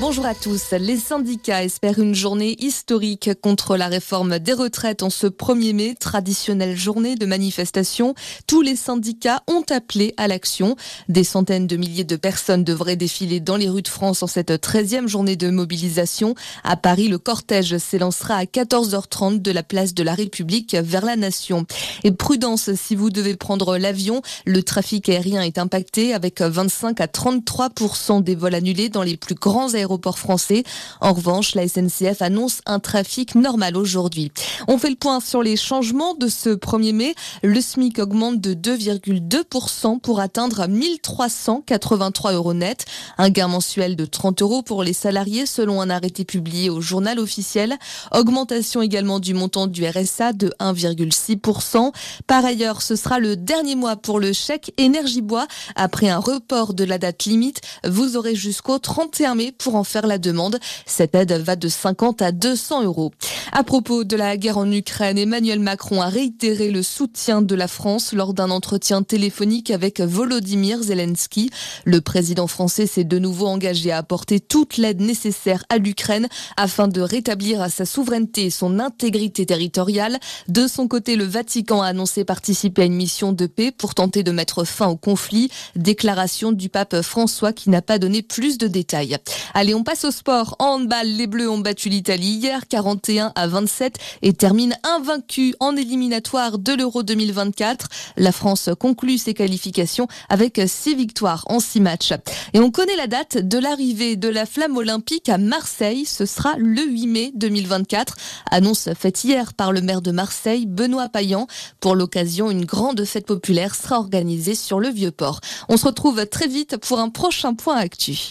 Bonjour à tous. Les syndicats espèrent une journée historique contre la réforme des retraites en ce 1er mai, traditionnelle journée de manifestation. Tous les syndicats ont appelé à l'action. Des centaines de milliers de personnes devraient défiler dans les rues de France en cette 13e journée de mobilisation. À Paris, le cortège s'élancera à 14h30 de la place de la République vers la Nation. Et prudence si vous devez prendre l'avion. Le trafic aérien est impacté avec 25 à 33% des vols annulés dans les plus grands aéroports français. En revanche, la SNCF annonce un trafic normal aujourd'hui. On fait le point sur les changements de ce 1er mai. Le SMIC augmente de 2,2% pour atteindre 1383 euros net. Un gain mensuel de 30 euros pour les salariés selon un arrêté publié au journal officiel. Augmentation également du montant du RSA de 1,6%. Par ailleurs, ce sera le dernier mois pour le chèque énergie bois. Après un report de la date limite, vous aurez jusqu'au 31 mai pour en faire la demande. Cette aide va de 50 à 200 euros. À propos de la guerre en Ukraine, Emmanuel Macron a réitéré le soutien de la France lors d'un entretien téléphonique avec Volodymyr Zelensky. Le président français s'est de nouveau engagé à apporter toute l'aide nécessaire à l'Ukraine afin de rétablir sa souveraineté et son intégrité territoriale. De son côté, le Vatican a annoncé participer à une mission de paix pour tenter de mettre fin au conflit. Déclaration du pape François qui n'a pas donné plus de détails. Allez, on passe au sport. En handball, les Bleus ont battu l'Italie hier 41 à 27 et termine invaincu en éliminatoire de l'Euro 2024. La France conclut ses qualifications avec six victoires en six matchs. Et on connaît la date de l'arrivée de la flamme olympique à Marseille. Ce sera le 8 mai 2024. Annonce faite hier par le maire de Marseille, Benoît Payan. Pour l'occasion, une grande fête populaire sera organisée sur le Vieux-Port. On se retrouve très vite pour un prochain point actu.